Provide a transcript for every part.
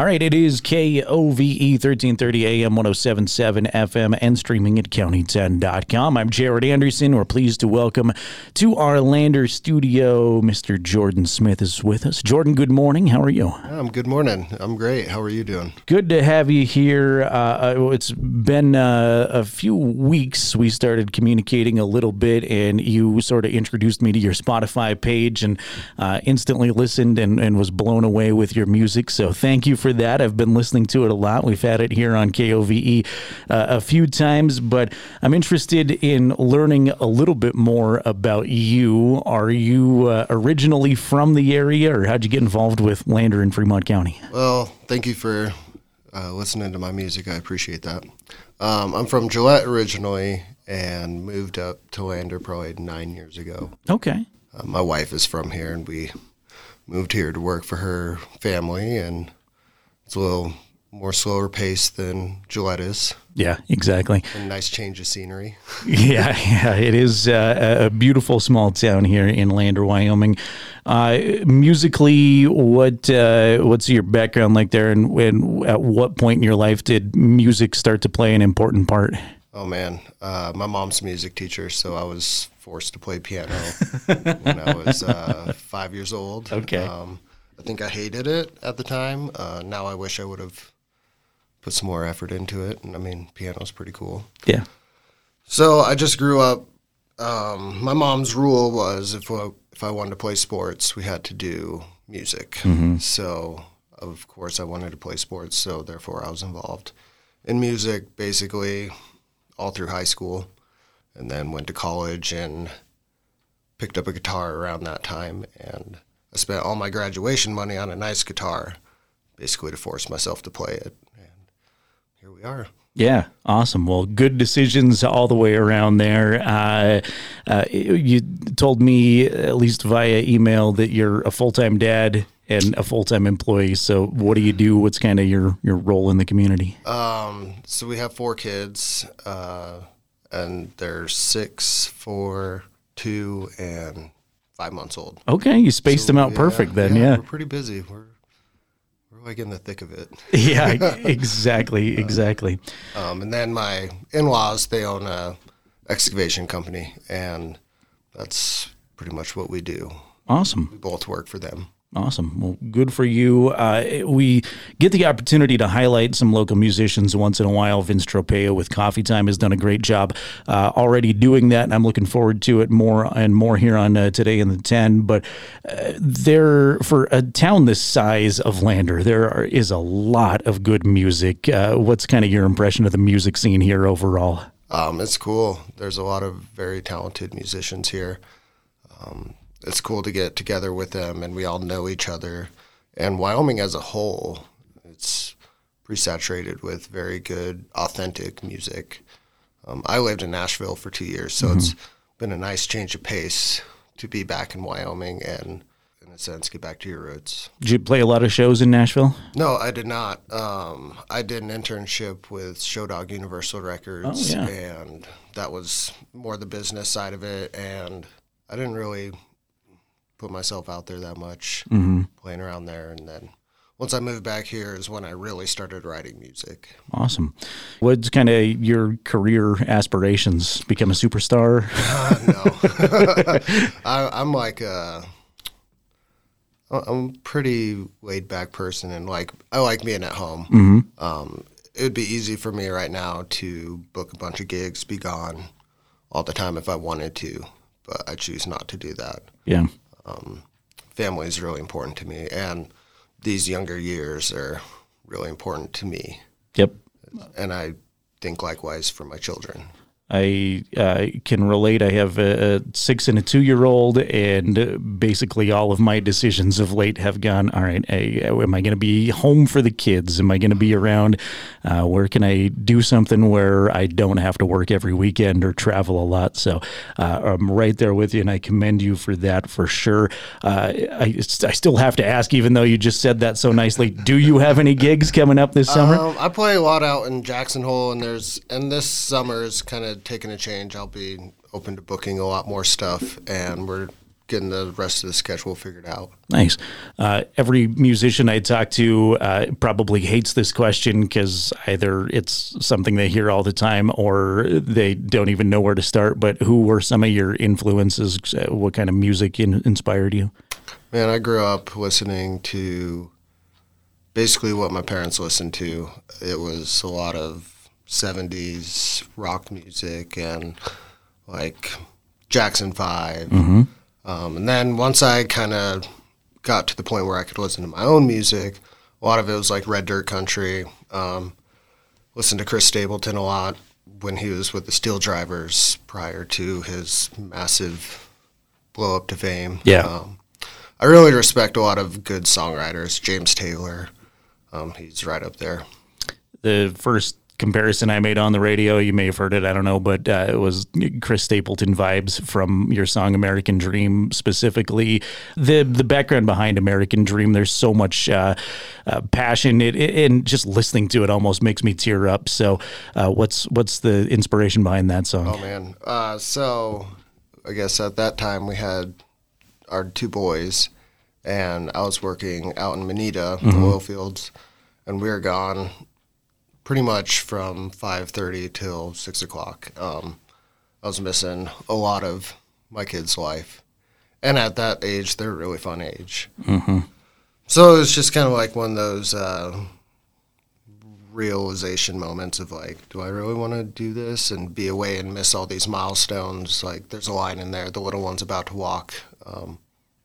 All right, it is KOVE 1330 AM 1077 FM and streaming at county10.com. I'm Jared Anderson. We're pleased to welcome to our Lander studio Mr. Jordan Smith is with us. Jordan, good morning. How are you? Um, good morning. I'm great. How are you doing? Good to have you here. Uh, uh, it's been uh, a few weeks. We started communicating a little bit, and you sort of introduced me to your Spotify page and uh, instantly listened and, and was blown away with your music. So thank you for that. I've been listening to it a lot. We've had it here on KOVE uh, a few times, but I'm interested in learning a little bit more about you. Are you uh, originally from the area, or how'd you get involved with Lander in Fremont County? Well, thank you for uh, listening to my music. I appreciate that. Um, I'm from Gillette originally and moved up to Lander probably nine years ago. Okay. Uh, my wife is from here, and we moved here to work for her family, and it's a little more slower pace than Gillette is. Yeah, exactly. A nice change of scenery. yeah, yeah, it is uh, a beautiful small town here in Lander, Wyoming. Uh, musically, what uh, what's your background like there, and, and at what point in your life did music start to play an important part? Oh man, uh, my mom's a music teacher, so I was forced to play piano when I was uh, five years old. Okay. Um, I think I hated it at the time. Uh, now I wish I would have put some more effort into it. And I mean, piano's pretty cool. Yeah. So I just grew up. Um, my mom's rule was if I, if I wanted to play sports, we had to do music. Mm-hmm. So of course I wanted to play sports. So therefore I was involved in music basically all through high school, and then went to college and picked up a guitar around that time and I spent all my graduation money on a nice guitar, basically to force myself to play it. And here we are. Yeah, awesome. Well, good decisions all the way around there. Uh, uh, you told me, at least via email, that you're a full time dad and a full time employee. So, what do you do? What's kind of your, your role in the community? Um, so, we have four kids, uh, and they're six, four, two, and five months old. Okay, you spaced so, them out yeah, perfect then. Yeah, yeah, we're pretty busy. We're we're like in the thick of it. yeah, exactly, exactly. Um, and then my in-laws they own a excavation company, and that's pretty much what we do. Awesome. We both work for them. Awesome. Well, good for you. Uh, we get the opportunity to highlight some local musicians once in a while. Vince Tropeo with Coffee Time has done a great job uh, already doing that, and I'm looking forward to it more and more here on uh, Today in the 10. But uh, there, for a town this size of Lander, there are, is a lot of good music. Uh, what's kind of your impression of the music scene here overall? Um, it's cool. There's a lot of very talented musicians here. Um, it's cool to get together with them and we all know each other. And Wyoming as a whole, it's pretty saturated with very good, authentic music. Um, I lived in Nashville for two years, so mm-hmm. it's been a nice change of pace to be back in Wyoming and, in a sense, get back to your roots. Did you play a lot of shows in Nashville? No, I did not. Um, I did an internship with Show Dog Universal Records, oh, yeah. and that was more the business side of it. And I didn't really put myself out there that much, mm-hmm. playing around there, and then once I moved back here is when I really started writing music. Awesome. What's kind of your career aspirations? Become a superstar? Uh, no, I, am like a, I'm a pretty laid back person, and like I like being at home. Mm-hmm. Um, it would be easy for me right now to book a bunch of gigs, be gone all the time if I wanted to, but I choose not to do that. Yeah um, family is really important to me, and these younger years are really important to me. Yep. And I think likewise for my children. I uh, can relate. I have a, a six and a two year old, and basically all of my decisions of late have gone. All right, I, am I going to be home for the kids? Am I going to be around? Uh, where can I do something where I don't have to work every weekend or travel a lot? So uh, I'm right there with you, and I commend you for that for sure. Uh, I, I still have to ask, even though you just said that so nicely. Do you have any gigs coming up this summer? Um, I play a lot out in Jackson Hole, and there's and this summer is kind of taking a change. I'll be open to booking a lot more stuff, and we're getting the rest of the schedule figured out. Nice. Uh, every musician I talk to uh, probably hates this question because either it's something they hear all the time or they don't even know where to start. But who were some of your influences? Uh, what kind of music in, inspired you? Man, I grew up listening to basically what my parents listened to. It was a lot of 70s rock music and like Jackson 5. Mm-hmm. Um, and then once I kind of got to the point where I could listen to my own music, a lot of it was like Red Dirt Country. Um, listened to Chris Stapleton a lot when he was with the Steel Drivers prior to his massive blow up to fame. Yeah. Um, I really respect a lot of good songwriters. James Taylor, um, he's right up there. The first comparison I made on the radio. You may have heard it. I don't know, but uh, it was Chris Stapleton vibes from your song "American Dream." Specifically, the the background behind "American Dream." There's so much uh, uh, passion, it, it, and just listening to it almost makes me tear up. So, uh, what's what's the inspiration behind that song? Oh man, uh, so I guess at that time we had our two boys, and I was working out in Manita, mm-hmm. the oil fields, and we were gone pretty much from 5.30 till 6 o'clock. Um, i was missing a lot of my kids life. And at that age they're a really fun age. Mm-hmm. so it's just kind of like one of those uh, realization moments of like do i really want to do this and be away and miss all these milestones? Like there's a line in there the little one's about to walk. Um,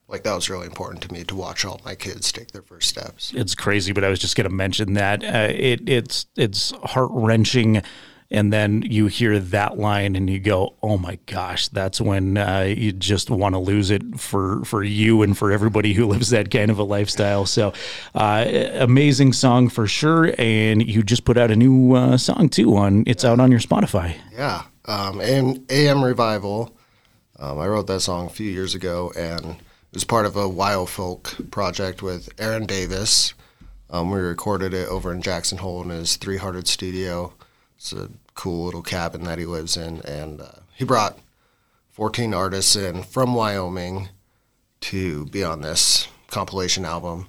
like that was really important to me to watch all my kids take their first steps. It's crazy, but I was just going to mention that uh, it it's it's heart wrenching. And then you hear that line and you go, "Oh my gosh!" That's when uh, you just want to lose it for for you and for everybody who lives that kind of a lifestyle. So, uh, amazing song for sure. And you just put out a new uh, song too on. It's out on your Spotify. Yeah, um, and AM Revival. Um, I wrote that song a few years ago, and was part of a wild folk project with Aaron Davis. Um, we recorded it over in Jackson Hole in his Three Hearted studio. It's a cool little cabin that he lives in, and uh, he brought 14 artists in from Wyoming to be on this compilation album,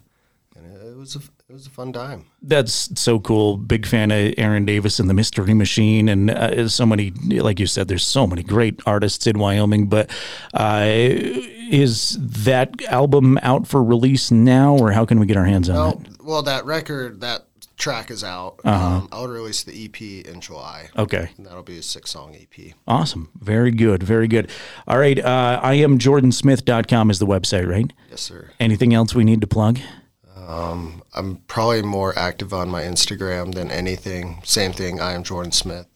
and it was a it was a fun time. That's so cool. Big fan of Aaron Davis and the Mystery Machine, and uh, so many, like you said, there's so many great artists in Wyoming. But uh, is that album out for release now, or how can we get our hands on well, it? Well, that record, that track is out. Uh-huh. Um, I'll release the EP in July. Okay. And that'll be a six song EP. Awesome. Very good. Very good. All right. Uh, I am jordansmith.com is the website, right? Yes, sir. Anything else we need to plug? Um, I'm probably more active on my Instagram than anything. Same thing. I am Jordan Smith.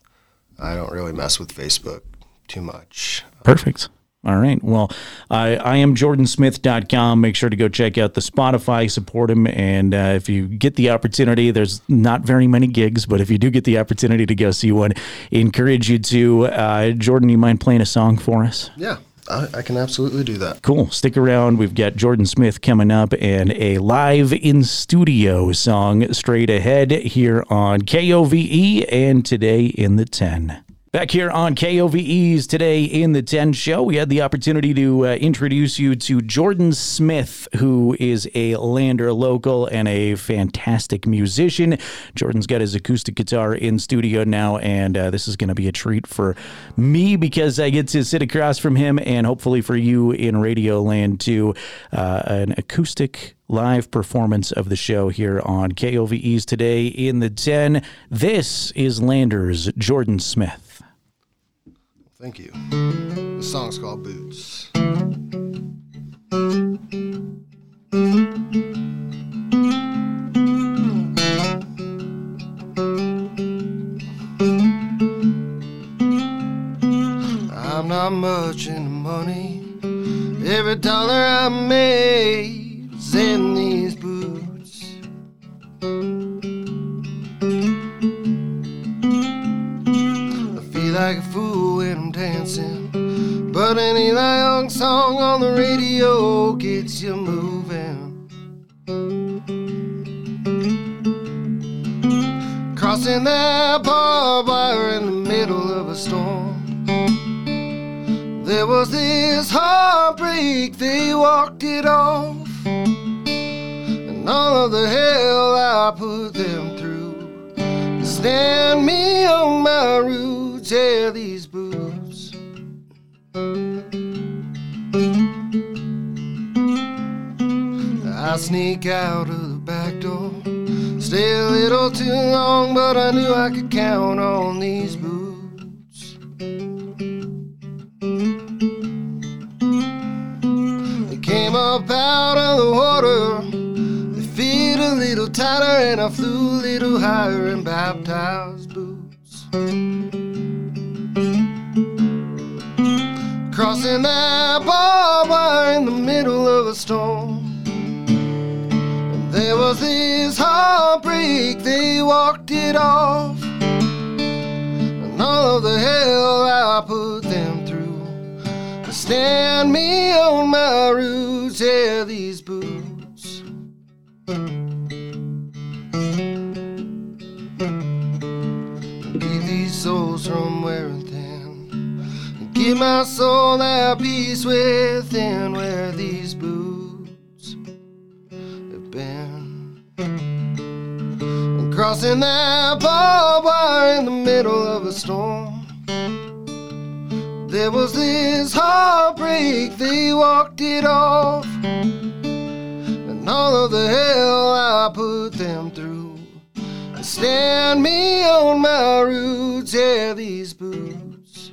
I don't really mess with Facebook too much. Perfect. All right. Well, I, I am jordansmith.com. Make sure to go check out the Spotify, support him. And uh, if you get the opportunity, there's not very many gigs, but if you do get the opportunity to go see one, encourage you to. Uh, Jordan, you mind playing a song for us? Yeah. I, I, can absolutely do that. Cool. Stick around. We've got Jordan Smith coming up and a live in studio song straight ahead here on KOVE and today in the 10. Back here on KOVE's Today in the 10 show, we had the opportunity to uh, introduce you to Jordan Smith, who is a Lander local and a fantastic musician. Jordan's got his acoustic guitar in studio now, and uh, this is going to be a treat for me because I get to sit across from him and hopefully for you in Radio Land too. Uh, an acoustic live performance of the show here on KOVE's Today in the 10. This is Lander's Jordan Smith. Thank you. The song's called Boots. Crossing that barbed wire in the middle of a storm. There was this heartbreak, they walked it off. And all of the hell I put them through. Stand me on my roots, yeah, these boots. I sneak out of the back door. Stay a little too long, but I knew I could count on these boots. They came up out of the water. They fit a little tighter, and I flew a little higher in baptized boots. Crossing that barbed wire in the middle of a storm. There was this heartbreak, they walked it off. And all of the hell I put them through. To stand me on my roots, yeah, these boots. Keep these souls from wearing thin. Give my soul that peace within where these crossing that barbed wire in the middle of a storm. There was this heartbreak, they walked it off. And all of the hell I put them through. Stand me on my roots, yeah, these boots.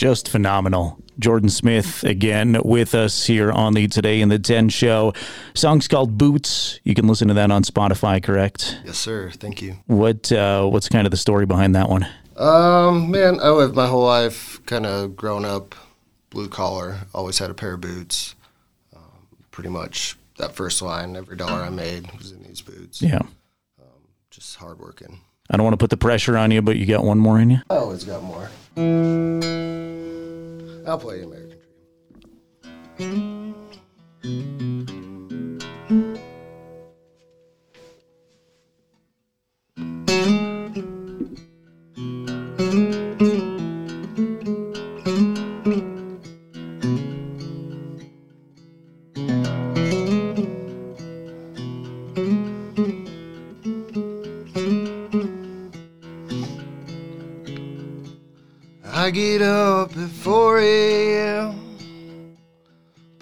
Just phenomenal. Jordan Smith again with us here on the Today in the 10 show. Song's called Boots. You can listen to that on Spotify, correct? Yes, sir. Thank you. What uh, what's kind of the story behind that one? Um, man, I lived my whole life kind of grown up blue collar. Always had a pair of boots. Um, pretty much that first line, every dollar I made was in these boots. Yeah. Just hardworking. I don't want to put the pressure on you, but you got one more in you. I always got more. I'll play American Dream.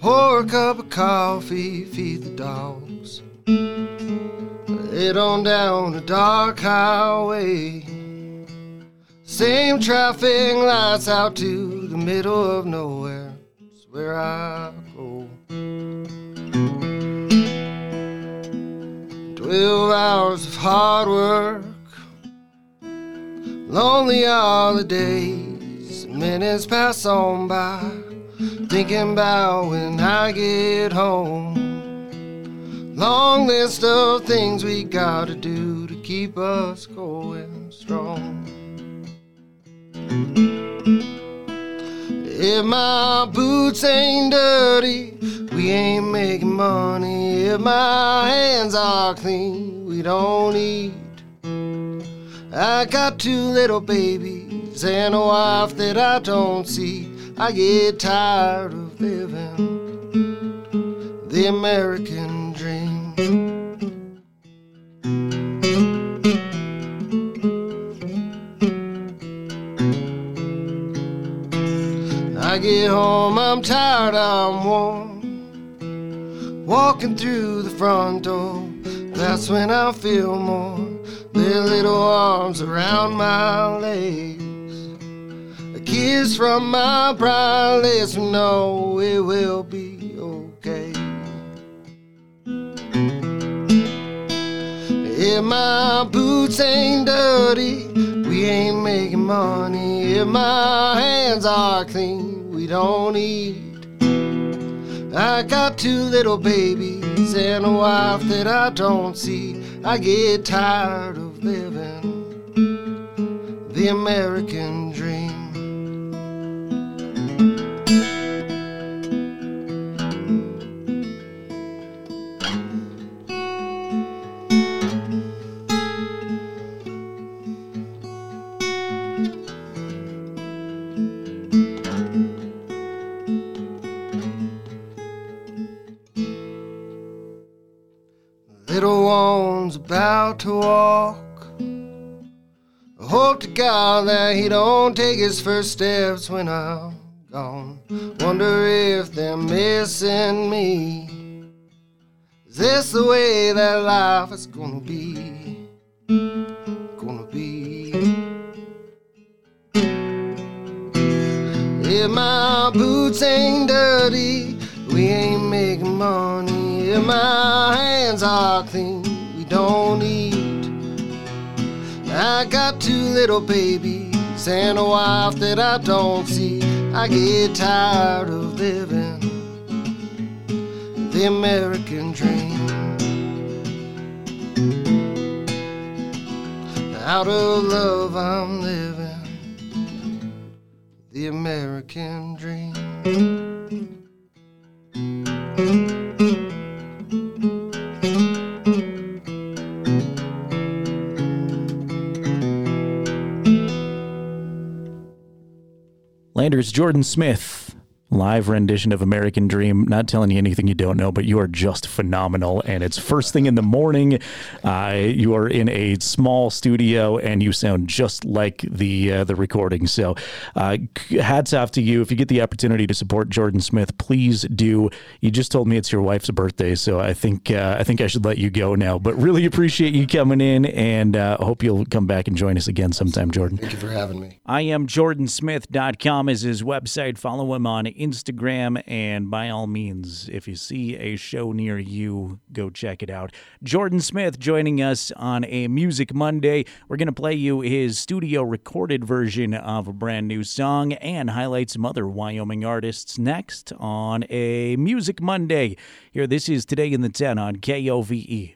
Pour a cup of coffee, feed the dogs. Head on down a dark highway. Same traffic lights out to the middle of nowhere. It's where I go. Twelve hours of hard work. Lonely all the days, minutes pass on by, thinking about when I get home. Long list of things we gotta do to keep us going strong. If my boots ain't dirty, we ain't making money. If my hands are clean, we don't eat. I got two little babies and a wife that I don't see. I get tired of living the American dream. I get home, I'm tired, I'm warm. Walking through the front door, that's when I feel more. Their little arms around my legs. From my bride lets know it will be okay. If my boots ain't dirty, we ain't making money. If my hands are clean, we don't eat. I got two little babies and a wife that I don't see. I get tired of living the American dream. About to walk. Hope to God that he don't take his first steps when I'm gone. Wonder if they're missing me. Is this the way that life is gonna be? Gonna be. If my boots ain't dirty, we ain't making money. If my hands are clean, don't eat. I got two little babies and a wife that I don't see. I get tired of living the American dream. Out of love, I'm living the American dream. Landers Jordan Smith, live rendition of American Dream. Not telling you anything you don't know, but you are just phenomenal. And it's first thing in the morning. Uh, you are in a small studio, and you sound just like the uh, the recording. So, uh, hats off to you. If you get the opportunity to support Jordan Smith, please do. You just told me it's your wife's birthday, so I think uh, I think I should let you go now. But really appreciate you coming in, and uh, hope you'll come back and join us again sometime, Jordan. Thank you for having me. I am JordanSmith.com is his website. Follow him on Instagram, and by all means, if you see a show near you, go check it out. Jordan Smith joining us on a Music Monday. We're going to play you his studio recorded version of a brand new song and highlight some other Wyoming artists next on a Music Monday. Here, this is Today in the 10 on KOVE.